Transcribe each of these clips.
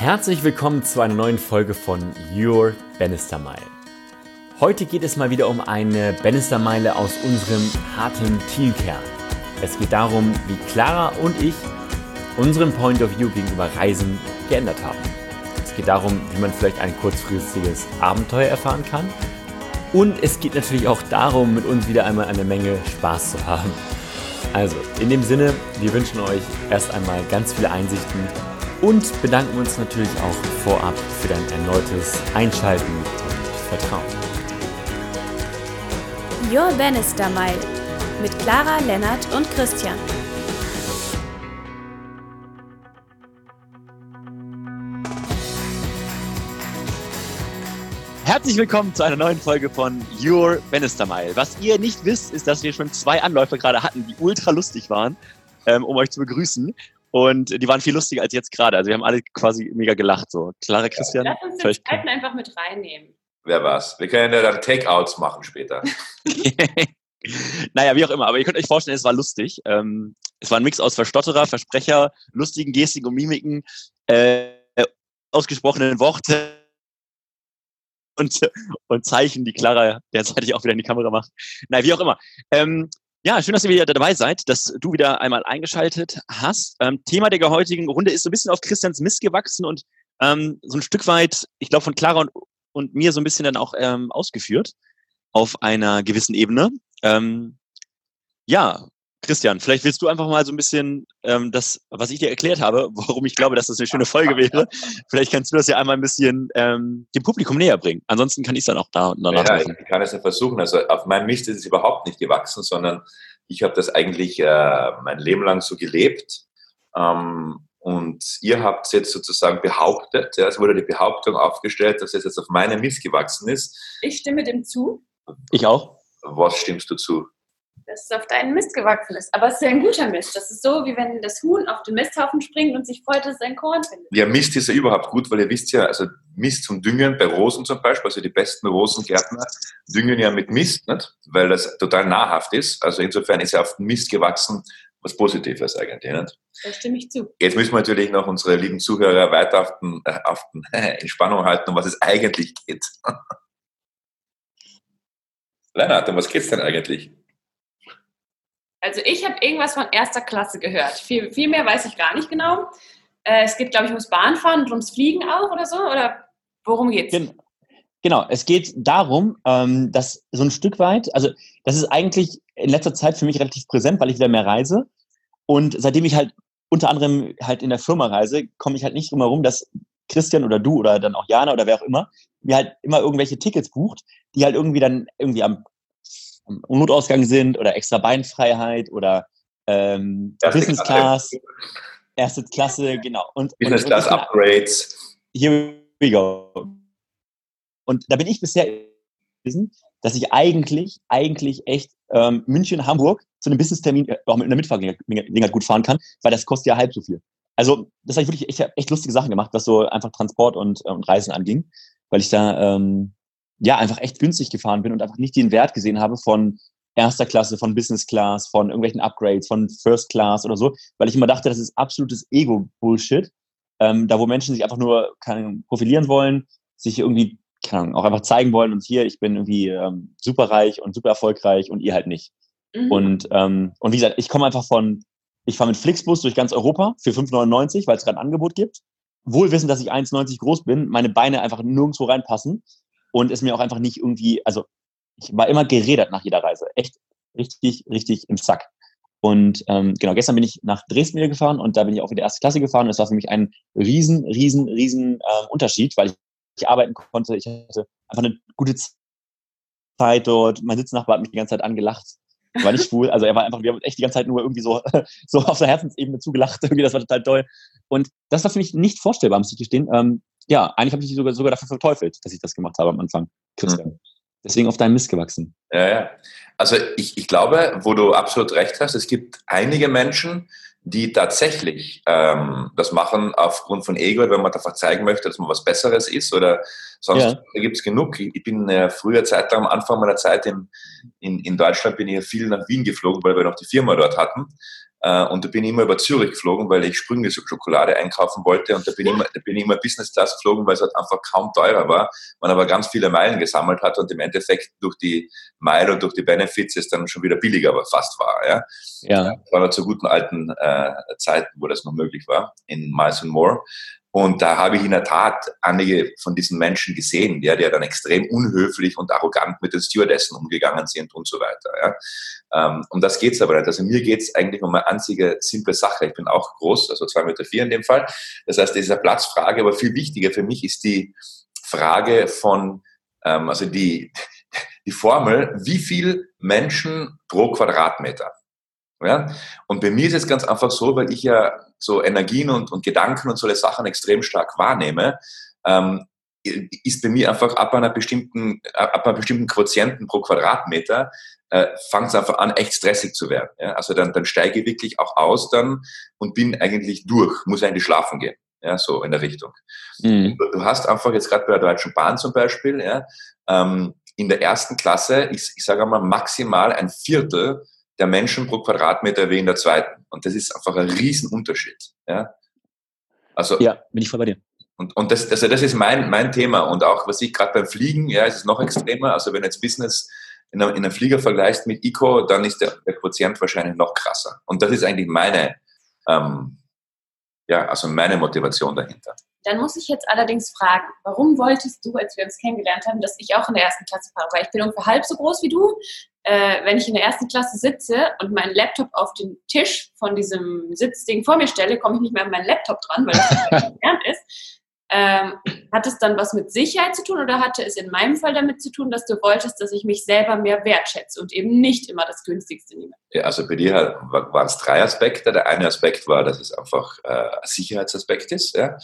Herzlich willkommen zu einer neuen Folge von Your Bannister Mile. Heute geht es mal wieder um eine Bannister Meile aus unserem harten Teamkern. Es geht darum, wie Clara und ich unseren Point of View gegenüber Reisen geändert haben. Es geht darum, wie man vielleicht ein kurzfristiges Abenteuer erfahren kann. Und es geht natürlich auch darum, mit uns wieder einmal eine Menge Spaß zu haben. Also, in dem Sinne, wir wünschen euch erst einmal ganz viele Einsichten und bedanken uns natürlich auch vorab für dein erneutes Einschalten und Vertrauen. Your Bannister Mile mit Clara, Lennart und Christian. Herzlich willkommen zu einer neuen Folge von Your Bannister Mile. Was ihr nicht wisst, ist, dass wir schon zwei Anläufe gerade hatten, die ultra lustig waren, ähm, um euch zu begrüßen. Und die waren viel lustiger als jetzt gerade. Also wir haben alle quasi mega gelacht. So. Clara, Christian? Lass uns den zweiten einfach mit reinnehmen. Wer war's? Wir können ja dann Takeouts machen später. naja, wie auch immer. Aber ihr könnt euch vorstellen, es war lustig. Ähm, es war ein Mix aus Verstotterer, Versprecher, lustigen Gestiken und Mimiken, äh, ausgesprochenen Worte und, und Zeichen, die Clara derzeitig auch wieder in die Kamera macht. Naja, wie auch immer. Ähm, ja, schön, dass ihr wieder dabei seid, dass du wieder einmal eingeschaltet hast. Ähm, Thema der heutigen Runde ist so ein bisschen auf Christians Mist gewachsen und ähm, so ein Stück weit, ich glaube, von Clara und, und mir so ein bisschen dann auch ähm, ausgeführt auf einer gewissen Ebene. Ähm, ja, Christian, vielleicht willst du einfach mal so ein bisschen ähm, das, was ich dir erklärt habe, warum ich glaube, dass das eine schöne Folge wäre. Vielleicht kannst du das ja einmal ein bisschen ähm, dem Publikum näher bringen. Ansonsten kann ich es dann auch da und danach ja, machen. Ich kann es ja versuchen. Also auf meinem Mist ist es überhaupt nicht gewachsen, sondern ich habe das eigentlich äh, mein Leben lang so gelebt. Ähm, und ihr habt es jetzt sozusagen behauptet, ja, es wurde die Behauptung aufgestellt, dass es jetzt auf meinem Mist gewachsen ist. Ich stimme dem zu. Ich auch. Was stimmst du zu? Dass es auf deinen Mist gewachsen ist. Aber es ist ja ein guter Mist. Das ist so, wie wenn das Huhn auf den Misthaufen springt und sich freut, dass es ein Korn findet. Ja, Mist ist ja überhaupt gut, weil ihr wisst ja, also Mist zum Düngen bei Rosen zum Beispiel, also die besten Rosengärtner düngen ja mit Mist, nicht? weil das total nahrhaft ist. Also insofern ist ja auf den Mist gewachsen was Positives eigentlich. Nicht? Da stimme ich zu. Jetzt müssen wir natürlich noch unsere lieben Zuhörer weiter auf den, äh, auf den Entspannung halten, um was es eigentlich geht. Lennart, um was geht es denn eigentlich? Also ich habe irgendwas von erster Klasse gehört. Viel, viel mehr weiß ich gar nicht genau. Äh, es geht, glaube ich, ums Bahnfahren und ums Fliegen auch oder so. Oder worum geht's? Genau. Genau, es geht darum, ähm, dass so ein Stück weit, also das ist eigentlich in letzter Zeit für mich relativ präsent, weil ich wieder mehr reise. Und seitdem ich halt unter anderem halt in der Firma reise, komme ich halt nicht drum herum, dass Christian oder du oder dann auch Jana oder wer auch immer mir halt immer irgendwelche Tickets bucht, die halt irgendwie dann irgendwie am Notausgang sind oder extra Beinfreiheit oder ähm, Business Class, erste Klasse, genau. Und, Business Class und Upgrades. Here we go. Und da bin ich bisher gewesen, dass ich eigentlich, eigentlich echt ähm, München, Hamburg zu einem Business-Termin äh, auch mit einer Mitfahrgelegenheit gut fahren kann, weil das kostet ja halb so viel. Also, das habe ich wirklich echt, echt lustige Sachen gemacht, was so einfach Transport und, äh, und Reisen anging, weil ich da ähm, ja, einfach echt günstig gefahren bin und einfach nicht den Wert gesehen habe von erster Klasse, von Business Class, von irgendwelchen Upgrades, von First Class oder so, weil ich immer dachte, das ist absolutes Ego-Bullshit. Ähm, da, wo Menschen sich einfach nur kann, profilieren wollen, sich irgendwie kann, auch einfach zeigen wollen und hier, ich bin irgendwie ähm, super reich und super erfolgreich und ihr halt nicht. Mhm. Und, ähm, und wie gesagt, ich komme einfach von, ich fahre mit Flixbus durch ganz Europa für 5,99, weil es gerade ein Angebot gibt. Wohl wissen, dass ich 1,90 groß bin, meine Beine einfach nirgendwo reinpassen und es mir auch einfach nicht irgendwie, also ich war immer geredet nach jeder Reise. Echt richtig, richtig im Sack. Und ähm, genau, gestern bin ich nach Dresden wieder gefahren und da bin ich auch wieder erste Klasse gefahren. Und es war für mich ein riesen, riesen, riesen ähm, Unterschied, weil ich, ich arbeiten konnte. Ich hatte einfach eine gute Zeit dort. Mein Sitznachbar hat mich die ganze Zeit angelacht. War nicht schwul. Also er war einfach, wir haben echt die ganze Zeit nur irgendwie so, so auf der Herzensebene zugelacht. Irgendwie, das war total toll. Und das war für mich nicht vorstellbar, muss ich gestehen. Ähm, ja, eigentlich habe ich dich sogar, sogar dafür verteufelt, dass ich das gemacht habe am Anfang, Christian. Mhm. Deswegen auf deinem Mist gewachsen. Ja, ja. Also ich, ich glaube, wo du absolut recht hast, es gibt einige Menschen, die tatsächlich ähm, das machen aufgrund von Ego, wenn man einfach zeigen möchte, dass man was Besseres ist oder sonst ja. gibt es genug. Ich, bin äh, früher Zeit am Anfang meiner Zeit in, in, in Deutschland bin ich viel nach Wien geflogen, weil wir noch die Firma dort hatten. Äh, und da bin ich immer über Zürich geflogen, weil ich Sprünge Schokolade einkaufen wollte. Und da bin, ich immer, da bin ich immer Business Class geflogen, weil es halt einfach kaum teurer war. Man aber ganz viele Meilen gesammelt hat und im Endeffekt durch die Meile und durch die Benefits es dann schon wieder billiger aber fast war. Ja. ja. Das war zu guten alten äh, Zeiten, wo das noch möglich war, in Miles and More. Und da habe ich in der Tat einige von diesen Menschen gesehen, ja, die dann extrem unhöflich und arrogant mit den Stewardessen umgegangen sind und so weiter. Ja. Ähm, um das geht's aber nicht. Also mir geht's eigentlich um eine einzige simple Sache. Ich bin auch groß, also zwei Meter vier in dem Fall. Das heißt, das ist eine Platzfrage, aber viel wichtiger für mich ist die Frage von, ähm, also die, die Formel, wie viel Menschen pro Quadratmeter. Ja? Und bei mir ist es ganz einfach so, weil ich ja so Energien und, und Gedanken und solche Sachen extrem stark wahrnehme, ähm, ist bei mir einfach ab einer bestimmten, ab einer bestimmten Quotienten pro Quadratmeter, äh, fängt es einfach an, echt stressig zu werden. Ja? Also dann, dann steige ich wirklich auch aus dann und bin eigentlich durch, muss eigentlich schlafen gehen. Ja, so in der Richtung. Mhm. Du, du, hast einfach jetzt gerade bei der Deutschen Bahn zum Beispiel, ja, ähm, in der ersten Klasse, ich, ich sage mal maximal ein Viertel der Menschen pro Quadratmeter wie in der zweiten. Und das ist einfach ein Riesenunterschied. Ja, also, ja bin ich voll bei dir. Und, und das, also das ist mein, mein Thema. Und auch, was ich gerade beim Fliegen, ja, ist es noch extremer. Also wenn jetzt Business in einem, in einem Flieger vergleichst mit ICO, dann ist der, der Quotient wahrscheinlich noch krasser. Und das ist eigentlich meine, ähm, ja, also meine Motivation dahinter. Dann muss ich jetzt allerdings fragen, warum wolltest du, als wir uns kennengelernt haben, dass ich auch in der ersten Klasse fahre? Weil ich bin ungefähr halb so groß wie du. Äh, wenn ich in der ersten Klasse sitze und meinen Laptop auf den Tisch von diesem Sitzding vor mir stelle, komme ich nicht mehr an meinen Laptop dran, weil das entfernt ist. Ähm, hat es dann was mit Sicherheit zu tun oder hatte es in meinem Fall damit zu tun, dass du wolltest, dass ich mich selber mehr wertschätze und eben nicht immer das günstigste nehme? Ja, also bei dir waren es drei Aspekte. Der eine Aspekt war, dass es einfach äh, ein Sicherheitsaspekt ist. Ja?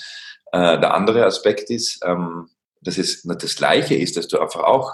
Äh, der andere Aspekt ist, ähm, dass es das Gleiche ist, dass du einfach auch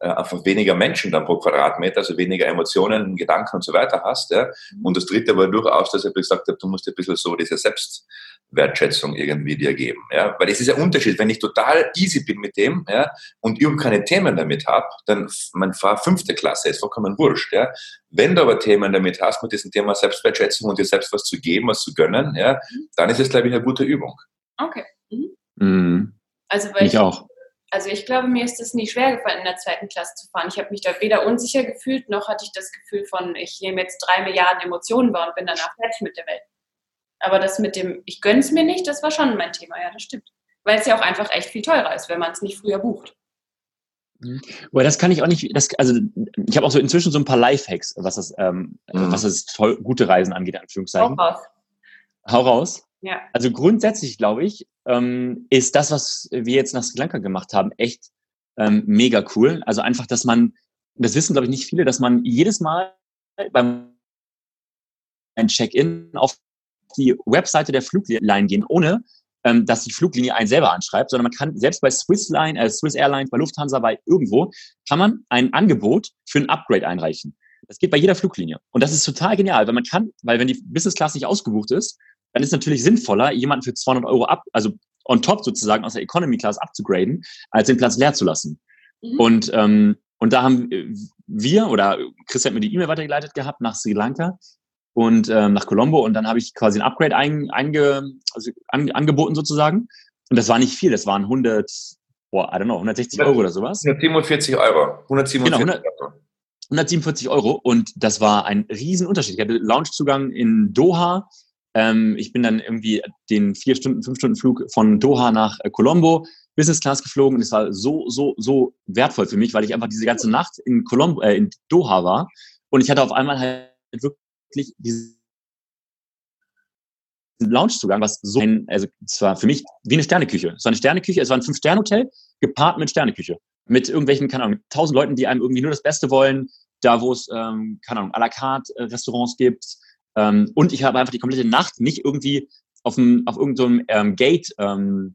äh, einfach weniger Menschen dann pro Quadratmeter, also weniger Emotionen, Gedanken und so weiter hast. Ja? Und das dritte war durchaus, dass ich gesagt habe, du musst ein bisschen so diese Selbstwertschätzung irgendwie dir geben. Ja? Weil es ist ein Unterschied, wenn ich total easy bin mit dem ja, und überhaupt keine Themen damit habe, dann man fahr fünfte Klasse, ist vollkommen wurscht. Ja? Wenn du aber Themen damit hast, mit diesem Thema Selbstwertschätzung und dir selbst was zu geben, was zu gönnen, ja, dann ist es, glaube ich, eine gute Übung. Okay. Mhm. Mhm. Also weil ich, ich auch also ich glaube, mir ist es nie schwer gefallen, in der zweiten Klasse zu fahren. Ich habe mich da weder unsicher gefühlt, noch hatte ich das Gefühl von, ich nehme jetzt drei Milliarden Emotionen wahr und bin danach fertig mit der Welt. Aber das mit dem, ich gönne es mir nicht, das war schon mein Thema, ja, das stimmt. Weil es ja auch einfach echt viel teurer ist, wenn man es nicht früher bucht. Mhm. Aber das kann ich auch nicht, das, also ich habe auch so inzwischen so ein paar Lifehacks, was das, ähm, mhm. was das toll, gute Reisen angeht, in Anführungszeichen. Hau raus. Hau raus. Ja. Also grundsätzlich, glaube ich, ähm, ist das, was wir jetzt nach Sri Lanka gemacht haben, echt ähm, mega cool. Also einfach, dass man, das wissen, glaube ich, nicht viele, dass man jedes Mal beim Check-in auf die Webseite der Flugline gehen, ohne ähm, dass die Fluglinie einen selber anschreibt, sondern man kann selbst bei Swissline, äh, Swiss Airlines, bei Lufthansa, bei irgendwo, kann man ein Angebot für ein Upgrade einreichen. Das geht bei jeder Fluglinie. Und das ist total genial, weil man kann, weil wenn die Business Class nicht ausgebucht ist, dann ist es natürlich sinnvoller, jemanden für 200 Euro ab, also on top sozusagen aus der Economy Class abzugraden, als den Platz leer zu lassen. Mhm. Und, ähm, und da haben wir, oder Chris hat mir die E-Mail weitergeleitet gehabt nach Sri Lanka und ähm, nach Colombo und dann habe ich quasi ein Upgrade ein, einge, also an, angeboten sozusagen. Und das war nicht viel, das waren 100, boah, I don't know, 160 Euro oder sowas. 147 Euro. 147 genau, 100, Euro. 147 Euro und das war ein Riesenunterschied. Ich hatte Loungezugang in Doha, ähm, ich bin dann irgendwie den vier Stunden, fünf Stunden Flug von Doha nach äh, Colombo Business Class geflogen und es war so, so, so wertvoll für mich, weil ich einfach diese ganze Nacht in Colombo, äh, in Doha war und ich hatte auf einmal halt wirklich diesen Loungezugang, was so ein, also es war für mich wie eine Sterneküche. Es war eine Sterneküche, es war ein Fünf-Sterne-Hotel gepaart mit Sterneküche. Mit irgendwelchen, keine Ahnung, tausend Leuten, die einem irgendwie nur das Beste wollen, da wo es, ähm, keine Ahnung, à la carte äh, Restaurants gibt, ähm, und ich habe einfach die komplette Nacht nicht irgendwie auf, dem, auf irgendeinem ähm, Gate, ähm,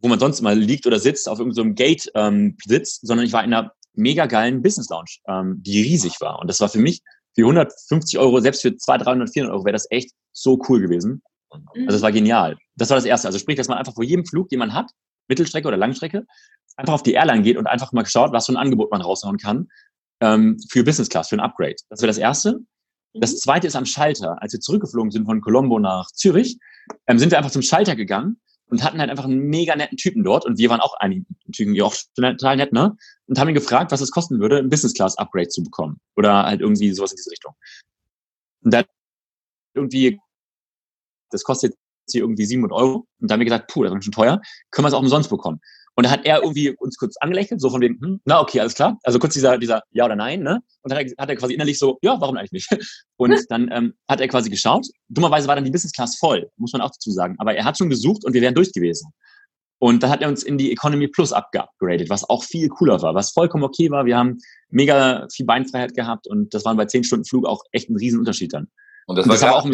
wo man sonst mal liegt oder sitzt, auf irgendeinem Gate ähm, sitzt, sondern ich war in einer mega geilen Business Lounge, ähm, die riesig war. Und das war für mich für 150 Euro, selbst für 200, 300, 400 Euro wäre das echt so cool gewesen. Also das war genial. Das war das Erste. Also sprich, dass man einfach vor jedem Flug, den man hat, Mittelstrecke oder Langstrecke, einfach auf die Airline geht und einfach mal schaut, was für ein Angebot man raushauen kann ähm, für Business Class, für ein Upgrade. Das wäre das Erste. Das zweite ist am Schalter. Als wir zurückgeflogen sind von Colombo nach Zürich, ähm, sind wir einfach zum Schalter gegangen und hatten halt einfach einen mega netten Typen dort. Und wir waren auch einige Typen, die auch total nett, ne? Und haben ihn gefragt, was es kosten würde, ein Business Class Upgrade zu bekommen. Oder halt irgendwie sowas in diese Richtung. Und da irgendwie, das kostet jetzt hier irgendwie 700 Euro. Und da haben wir gesagt, puh, das ist schon teuer. Können wir es auch umsonst bekommen? Und da hat er irgendwie uns kurz angelächelt, so von wegen, hm, na okay, alles klar. Also kurz dieser, dieser Ja oder Nein, ne? Und dann hat er, quasi innerlich so, ja, warum eigentlich nicht? Und dann ähm, hat er quasi geschaut. Dummerweise war dann die Business Class voll, muss man auch dazu sagen. Aber er hat schon gesucht und wir wären durch gewesen. Und dann hat er uns in die Economy Plus abgegradet, was auch viel cooler war, was vollkommen okay war. Wir haben mega viel Beinfreiheit gehabt und das war bei 10 Stunden Flug auch echt ein Riesenunterschied dann. Und das, und das war auch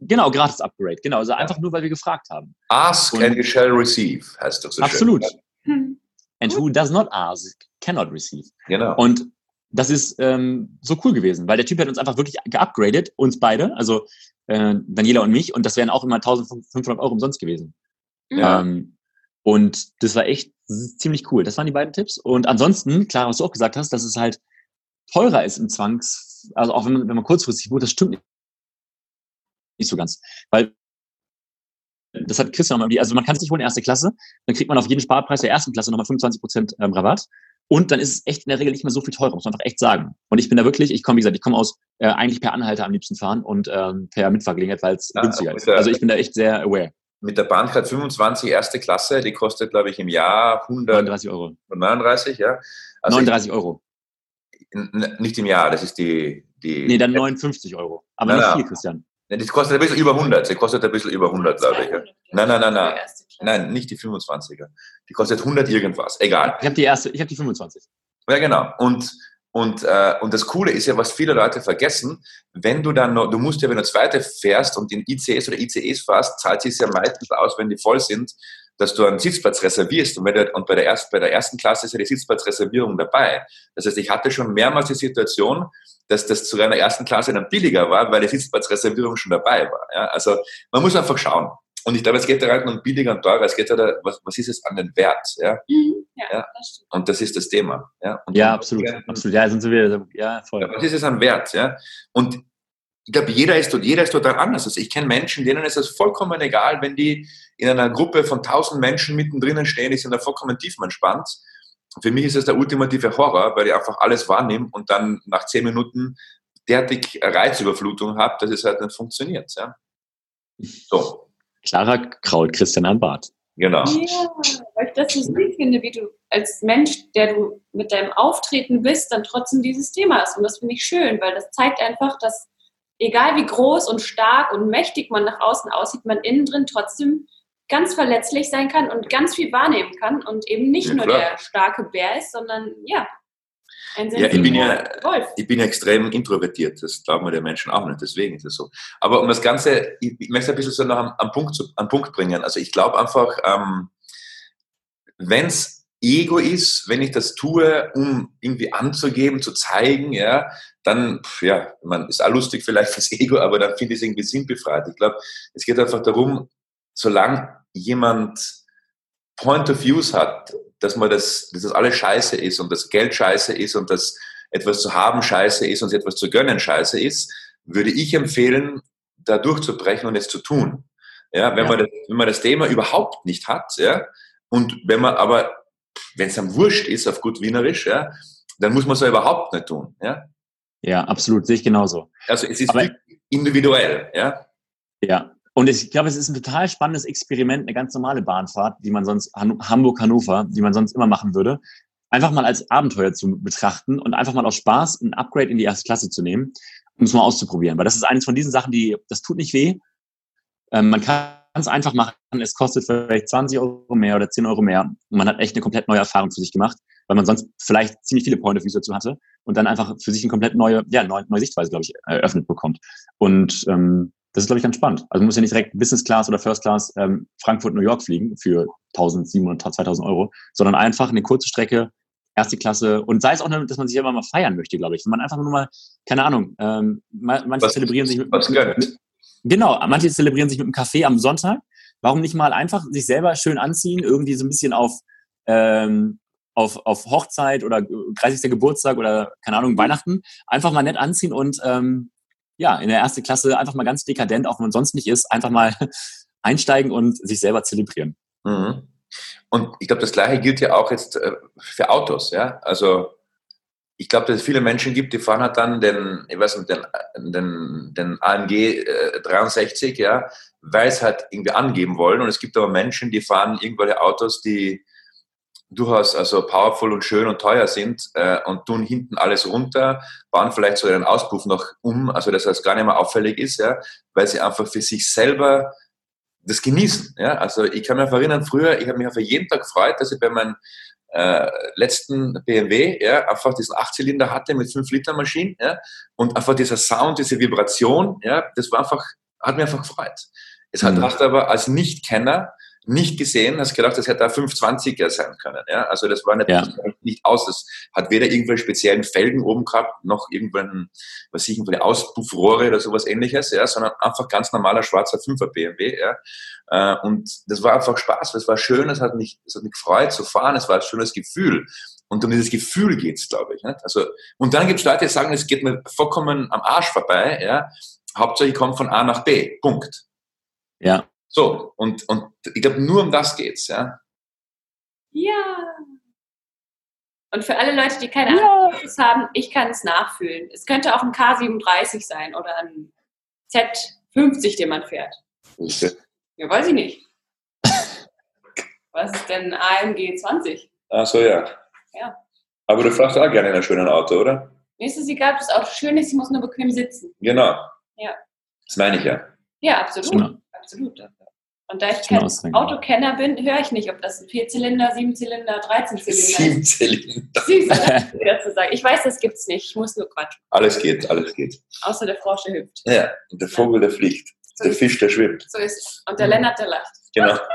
Genau, gratis Upgrade. Genau, also einfach nur, weil wir gefragt haben. Ask und and you shall receive, heißt das so Absolut. Schön. And who does not ask cannot receive. Genau. Und das ist ähm, so cool gewesen, weil der Typ hat uns einfach wirklich geupgradet, uns beide, also äh, Daniela und mich, und das wären auch immer 1500 Euro umsonst gewesen. Ja. Ähm, und das war echt das ziemlich cool. Das waren die beiden Tipps. Und ansonsten, klar, was du auch gesagt hast, dass es halt teurer ist im Zwangs, also auch wenn man, wenn man kurzfristig bucht, das stimmt nicht nicht so ganz. Weil das hat Christian nochmal, also man kann es nicht holen, erste Klasse, dann kriegt man auf jeden Sparpreis der ersten Klasse nochmal 25 Prozent ähm, Rabatt. Und dann ist es echt in der Regel nicht mehr so viel teurer, muss man einfach echt sagen. Und ich bin da wirklich, ich komme, wie gesagt, ich komme aus äh, eigentlich per Anhalter am liebsten fahren und ähm, per Mitfahrgelegenheit, weil es ja, günstiger ist. also ich bin da echt sehr aware. Mit der Bahncard 25 erste Klasse, die kostet, glaube ich, im Jahr 139 Euro. 39, ja. Also 39 Euro. Nicht im Jahr, das ist die. die nee, dann 59 Euro. Aber na, nicht viel, Christian. Das kostet ein bisschen über 100. Die kostet ein bisschen über 100, glaube ich. Nein, nein, nein, nein. Nein, nicht die 25er. Die kostet 100 irgendwas. Egal. Ich habe die erste, ich habe die 25. Ja, genau. Und, und, äh, und das Coole ist ja, was viele Leute vergessen, wenn du dann noch, du musst ja, wenn du zweite fährst und in ICS oder ICEs fährst, zahlt sich ja meistens aus, wenn die voll sind, dass du einen Sitzplatz reservierst. Und, der, und bei, der erst, bei der ersten Klasse ist ja die Sitzplatzreservierung dabei. Das heißt, ich hatte schon mehrmals die Situation, dass das zu einer ersten Klasse dann billiger war, weil die Sitzplatzreservierung schon dabei war. Ja? Also man muss einfach schauen. Und ich glaube, es geht da nicht um billiger und teurer, es geht da, was, was ist es an den Wert? Ja? Mhm, ja, ja? Das. Und das ist das Thema. Ja, und ja absolut. Werden, absolut. Ja, sind wir, ja, voll. Ja, was ist es an Wert? Ja? Und ich glaube, jeder ist, jeder ist total anders. Also ich kenne Menschen, denen ist es vollkommen egal, wenn die in einer Gruppe von tausend Menschen mittendrin stehen, die sind da vollkommen tiefenentspannt. Für mich ist es der ultimative Horror, weil ich einfach alles wahrnehme und dann nach zehn Minuten derartig Reizüberflutung habe, dass es halt nicht funktioniert. Ja? So. Clara Kraut, Christian Anbart. Genau. Ja, weil ich das so süß finde, wie du als Mensch, der du mit deinem Auftreten bist, dann trotzdem dieses Thema hast. Und das finde ich schön, weil das zeigt einfach, dass egal wie groß und stark und mächtig man nach außen aussieht, man innen drin trotzdem ganz verletzlich sein kann und ganz viel wahrnehmen kann und eben nicht ja, nur klar. der starke Bär ist, sondern ja, ein ja, ich bin ja, Wolf. ich bin ja extrem introvertiert. Das glauben wir den Menschen auch nicht. Deswegen ist es so. Aber um das Ganze, ich, ich möchte ein bisschen so noch am, am, Punkt, zu, am Punkt bringen. Also ich glaube einfach, ähm, wenn es Ego ist, wenn ich das tue, um irgendwie anzugeben, zu zeigen, ja, dann, ja, man ist auch lustig vielleicht fürs Ego, aber dann finde ich es irgendwie sinnbefreit. Ich glaube, es geht einfach darum, solange jemand Point of Views hat, dass man das, dass das alles scheiße ist und das Geld scheiße ist und dass etwas zu haben scheiße ist und etwas zu gönnen scheiße ist, würde ich empfehlen, da durchzubrechen und es zu tun. Ja, wenn, ja. Man das, wenn man das Thema überhaupt nicht hat, ja, und wenn man aber, wenn es am Wurscht ist, auf gut Wienerisch, ja, dann muss man es ja überhaupt nicht tun. Ja, ja absolut, sehe ich genauso. Also es ist aber, individuell, ja. Ja, und ich glaube, es ist ein total spannendes Experiment, eine ganz normale Bahnfahrt, die man sonst, Hamburg-Hannover, die man sonst immer machen würde, einfach mal als Abenteuer zu betrachten und einfach mal aus Spaß ein Upgrade in die erste Klasse zu nehmen, um es mal auszuprobieren. Weil das ist eines von diesen Sachen, die, das tut nicht weh. Ähm, man kann es einfach machen. Es kostet vielleicht 20 Euro mehr oder 10 Euro mehr. Und man hat echt eine komplett neue Erfahrung für sich gemacht, weil man sonst vielleicht ziemlich viele Point of Views dazu hatte und dann einfach für sich eine komplett neue, ja, neue, neue Sichtweise, glaube ich, eröffnet bekommt. Und ähm, das ist, glaube ich, ganz spannend. Also man muss ja nicht direkt Business Class oder First Class ähm, Frankfurt, New York fliegen für 1700, 2000 Euro, sondern einfach eine kurze Strecke, erste Klasse und sei es auch nur, dass man sich immer mal feiern möchte, glaube ich. Wenn man einfach nur mal, keine Ahnung, ähm, manche was, zelebrieren sich mit, mit, mit, genau, manche zelebrieren sich mit einem Kaffee am Sonntag. Warum nicht mal einfach sich selber schön anziehen, irgendwie so ein bisschen auf, ähm, auf, auf Hochzeit oder 30. Geburtstag oder keine Ahnung, Weihnachten, einfach mal nett anziehen und ähm, ja, in der ersten Klasse einfach mal ganz dekadent, auch wenn man sonst nicht ist, einfach mal einsteigen und sich selber zelebrieren. Mhm. Und ich glaube, das Gleiche gilt ja auch jetzt äh, für Autos. Ja? Also ich glaube, dass es viele Menschen gibt, die fahren halt dann den, ich weiß nicht, den, den, den AMG äh, 63, ja, weil es halt irgendwie angeben wollen. Und es gibt aber Menschen, die fahren irgendwelche Autos, die durchaus also powerful und schön und teuer sind äh, und tun hinten alles runter, bauen vielleicht so einen Auspuff noch um, also dass das gar nicht mehr auffällig ist, ja, weil sie einfach für sich selber das genießen. Ja? Also ich kann mich erinnern, früher, ich habe mich auf jeden Tag gefreut, dass ich bei meinem äh, letzten BMW ja, einfach diesen Achtzylinder hatte mit 5 Liter Maschinen ja, und einfach dieser Sound, diese Vibration, ja, das war einfach, hat mich einfach gefreut. Es hat mhm. aber als Nichtkenner nicht gesehen, hast gedacht, das hätte ein 520er sein können. Ja? Also das war nicht, ja. nicht aus. Das hat weder irgendwelche speziellen Felgen oben gehabt, noch irgendwelchen, was ich, irgendwelche Auspuffrohre oder sowas ähnliches, ja? sondern einfach ganz normaler schwarzer 5er BMW. Ja? Äh, und das war einfach Spaß, das war schön, es hat mich, es hat mich gefreut zu fahren, es war ein schönes Gefühl. Und um dieses Gefühl geht's, glaube ich. Nicht? Also, und dann gibt's Leute, die sagen, es geht mir vollkommen am Arsch vorbei. Ja? Hauptsache, ich komme von A nach B. Punkt. Ja. So, und, und ich glaube, nur um das geht's, ja. Ja. Und für alle Leute, die keine Ahnung ja. haben, ich kann es nachfühlen. Es könnte auch ein K37 sein oder ein Z50, den man fährt. Okay. Ja, weiß ich nicht. Was ist denn AMG 20? Ach so, ja. Ja. Aber du fährst auch gerne in einem schönen Auto, oder? Mir ist es egal, ob das Auto schön ist, ich muss nur bequem sitzen. Genau. Ja. Das meine ich ja. Ja, absolut. Genau. Absolut. Und da ich kein Autokenner bin, höre ich nicht, ob das ein Vierzylinder, Siebenzylinder, Dreizehnzylinder ist. Siebenzylinder. Siebenzylinder zu sagen. Ich weiß, das gibt es nicht. Ich muss nur quatschen. Alles geht, alles geht. Außer der Frosch, der hüpft. Ja, und der Vogel, der fliegt. So der Fisch, der schwimmt. So ist es. Und der Lennart, der lacht. Genau.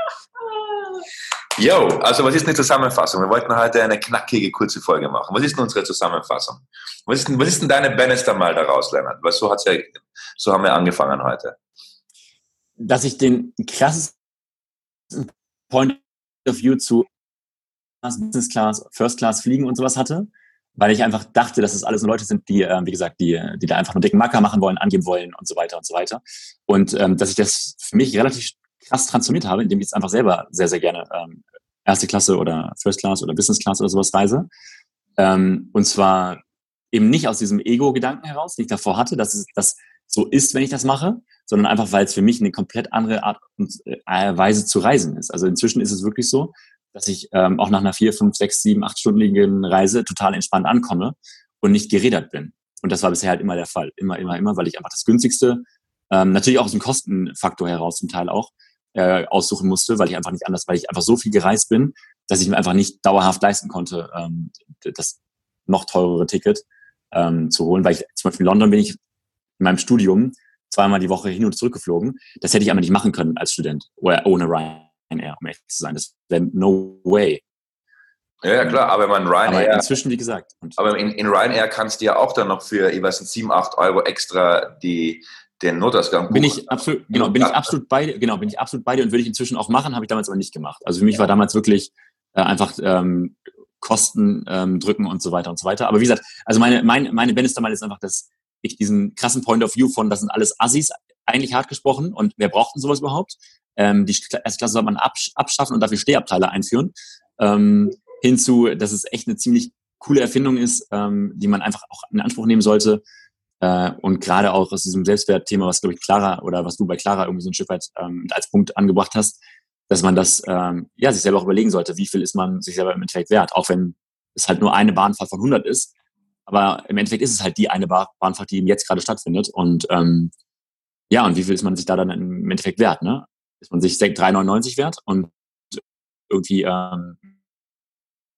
Jo, also was ist eine Zusammenfassung? Wir wollten heute eine knackige, kurze Folge machen. Was ist denn unsere Zusammenfassung? Was ist denn, was ist denn deine Bannister mal daraus, Lennart? Weil so, hat's ja, so haben wir angefangen heute dass ich den krassesten Point of View zu Business Class, First Class fliegen und sowas hatte, weil ich einfach dachte, dass es alles nur Leute sind, die, äh, wie gesagt, die, die da einfach nur dicken Marker machen wollen, angeben wollen und so weiter und so weiter. Und ähm, dass ich das für mich relativ krass transformiert habe, indem ich jetzt einfach selber sehr, sehr gerne ähm, erste Klasse oder First Class oder Business Class oder sowas reise. Ähm, und zwar eben nicht aus diesem Ego-Gedanken heraus, den ich davor hatte, dass es das so ist, wenn ich das mache, sondern einfach, weil es für mich eine komplett andere Art und äh, Weise zu reisen ist. Also inzwischen ist es wirklich so, dass ich ähm, auch nach einer vier, fünf, sechs, sieben, achtstündigen Reise total entspannt ankomme und nicht gerädert bin. Und das war bisher halt immer der Fall. Immer, immer, immer, weil ich einfach das günstigste, ähm, natürlich auch aus dem Kostenfaktor heraus zum Teil auch, äh, aussuchen musste, weil ich einfach nicht anders, weil ich einfach so viel gereist bin, dass ich mir einfach nicht dauerhaft leisten konnte, ähm, das noch teurere Ticket ähm, zu holen. Weil ich zum Beispiel in London bin ich in meinem Studium zweimal die Woche hin und zurück geflogen. Das hätte ich aber nicht machen können als Student oder ohne Ryanair, um ehrlich zu sein. Das wäre no way. Ja, klar, aber man Ryanair. Aber inzwischen, wie gesagt. aber in, in Ryanair kannst du ja auch dann noch für, ich weiß nicht, 7, 8 Euro extra die, den Notausgang buchen. Bin ich absolut, genau, bin ich absolut bei dir, genau, bin ich absolut bei dir und würde ich inzwischen auch machen, habe ich damals aber nicht gemacht. Also für mich war damals wirklich äh, einfach ähm, Kosten ähm, drücken und so weiter und so weiter. Aber wie gesagt, also meine, meine, meine Bannister mal ist einfach, dass ich diesen krassen Point of View von, das sind alles Assis, eigentlich hart gesprochen und wer braucht denn sowas überhaupt? Ähm, die erste Klasse soll man absch abschaffen und dafür Stehabteile einführen. Ähm, hinzu, dass es echt eine ziemlich coole Erfindung ist, ähm, die man einfach auch in Anspruch nehmen sollte. Äh, und gerade auch aus diesem Selbstwertthema, was, glaube ich, Clara oder was du bei Clara irgendwie so ein Stück weit ähm, als Punkt angebracht hast, dass man das ähm, ja sich selber auch überlegen sollte, wie viel ist man sich selber im Endeffekt wert, auch wenn es halt nur eine Bahnfahrt von 100 ist, aber im Endeffekt ist es halt die eine Bahnfahrt, die jetzt gerade stattfindet. Und ähm, ja, und wie viel ist man sich da dann im Endeffekt wert? Ne? Ist man sich 3,99 wert und irgendwie ähm,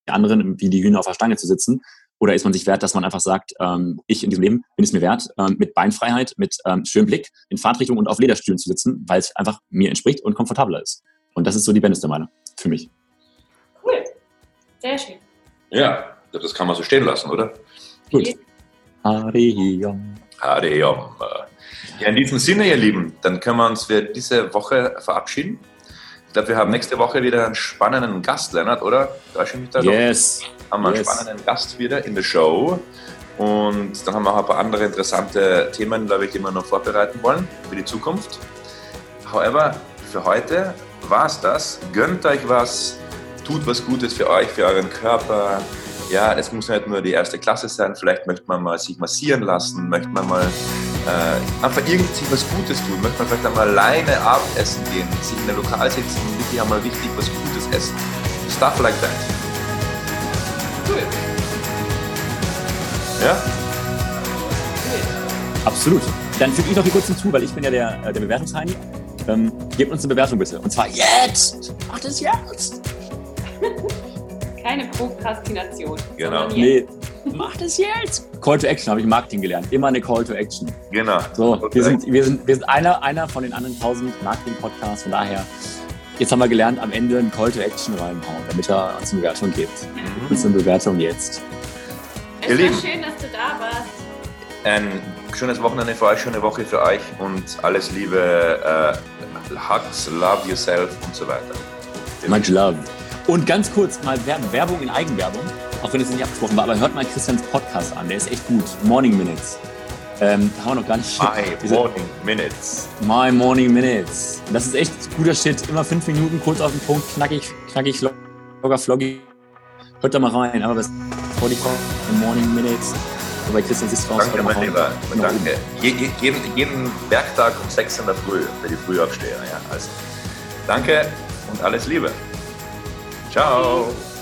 die anderen wie die Hühner auf der Stange zu sitzen? Oder ist man sich wert, dass man einfach sagt, ähm, ich in diesem Leben bin es mir wert, ähm, mit Beinfreiheit, mit ähm, schönem Blick in Fahrtrichtung und auf Lederstühlen zu sitzen, weil es einfach mir entspricht und komfortabler ist. Und das ist so die beste Meinung für mich. Cool. Sehr schön. Ja, das kann man so stehen lassen, oder? Gut. Hariom. Hariom. Ja, in diesem Sinne, ihr Lieben, dann können wir uns für diese Woche verabschieden. Ich glaube, wir haben nächste Woche wieder einen spannenden Gast, Lennart, oder? Da schon wieder yes. Haben wir einen yes. spannenden Gast wieder in der Show. Und dann haben wir auch ein paar andere interessante Themen, glaube ich, die wir noch vorbereiten wollen für die Zukunft. However, für heute war es das. Gönnt euch was, tut was Gutes für euch, für euren Körper. Ja, es muss nicht nur die erste Klasse sein, vielleicht möchte man mal sich massieren lassen, möchte man mal äh, einfach irgendwie was Gutes tun, möchte man vielleicht einmal alleine Abendessen gehen, sich in der Lokal sitzen und wirklich einmal richtig was Gutes essen. Stuff like that. Cool. Ja? Absolut. Dann füge ich noch hier kurz hinzu, weil ich bin ja der, äh, der Bewertungsheini. Ähm, gebt uns eine Bewertung bitte. Und zwar jetzt! Macht es jetzt! Keine Prokrastination. Genau. Nee, macht es jetzt! Call to Action habe ich im Marketing gelernt. Immer eine Call to Action. Genau. So, wir sind, wir sind, wir sind einer, einer von den anderen 1000 Marketing-Podcasts. Von daher, jetzt haben wir gelernt, am Ende einen Call to Action reinhauen, damit er uns eine Bewertung gibt. Mhm. Uns eine Bewertung jetzt. Es Ihr war Lieben. schön, dass du da warst. Ein schönes Wochenende für euch, schöne Woche für euch und alles Liebe, äh, Hugs, Love Yourself und so weiter. Much love. Und ganz kurz mal Werbung, Werbung in Eigenwerbung, auch wenn es nicht abgesprochen war, aber hört mal Christians Podcast an, der ist echt gut. Morning Minutes. Ähm, da haben wir noch gar nicht. My Diese- Morning Minutes. My Morning Minutes. Das ist echt guter Shit. Immer fünf Minuten, kurz auf den Punkt, knackig, knackig, locker, floggy. Hört da mal rein. Aber das Spotify, Morning Minutes. Und bei Christian ist raus. Danke, mein. Lieber. Danke. Je, je, jeden, jeden Werktag um 6 in der Früh für die Frühaufsteher. Ja. Also, danke und alles Liebe. Ciao.